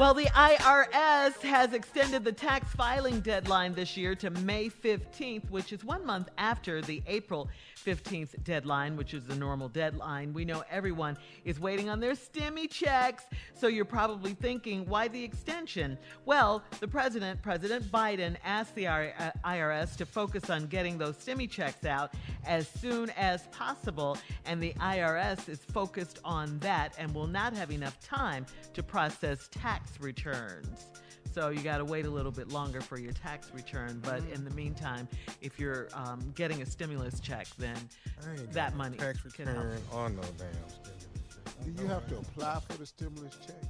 Well, the IRS has extended the tax filing deadline this year to May 15th, which is one month after the April 15th deadline, which is the normal deadline. We know everyone is waiting on their stimmy checks, so you're probably thinking, why the extension? Well, the president, President Biden, asked the IRS to focus on getting those stimmy checks out as soon as possible, and the IRS is focused on that and will not have enough time to process tax returns. So you got to wait a little bit longer for your tax return. But mm-hmm. in the meantime, if you're um, getting a stimulus check, then that money tax return can help. on no damn stimulus check. Do you have to apply for the stimulus check?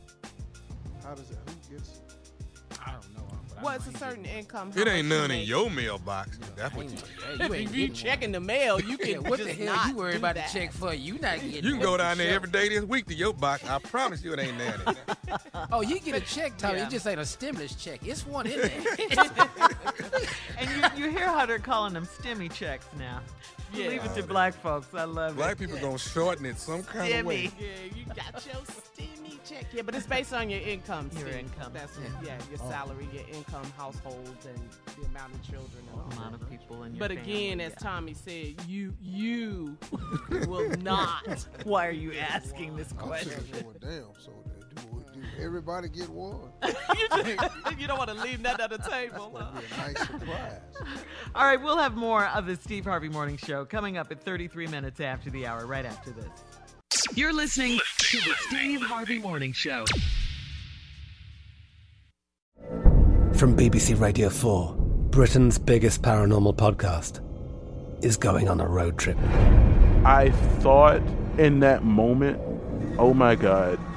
How does it? Who gets it? I don't know. Well, it's a certain income. It ain't none in your mailbox. That's what you. Yeah, you if you checking the mail, you can. what the hell you worry about that. the check for? You not getting. You can go down there every day this week to your box. I promise you, it ain't there. oh, you get a check, Tommy. Yeah. It just ain't a stimulus check. It's one in there. and you, you hear how they're calling them stimmy checks now. Yeah. Leave it to black folks. I love black it. Black people gonna shorten it some kind Stimmy. of way. Yeah, you got your stimmy check. Yeah, but it's based on your income. Your income. That's yeah, yeah your oh. salary, your income, households, and the amount of children. And amount of people in your But again, family, as yeah. Tommy said, you you will not. Why are you asking this question? I'm Damn, so everybody get one. you, just, you, don't want to leave that at the table. Huh? Be a nice surprise. All right, we'll have more of the Steve Harvey Morning Show coming up at 33 minutes after the hour, right after this. You're listening to the Steve Harvey Morning Show. From BBC Radio 4, Britain's biggest paranormal podcast is going on a road trip. I thought in that moment, oh my God.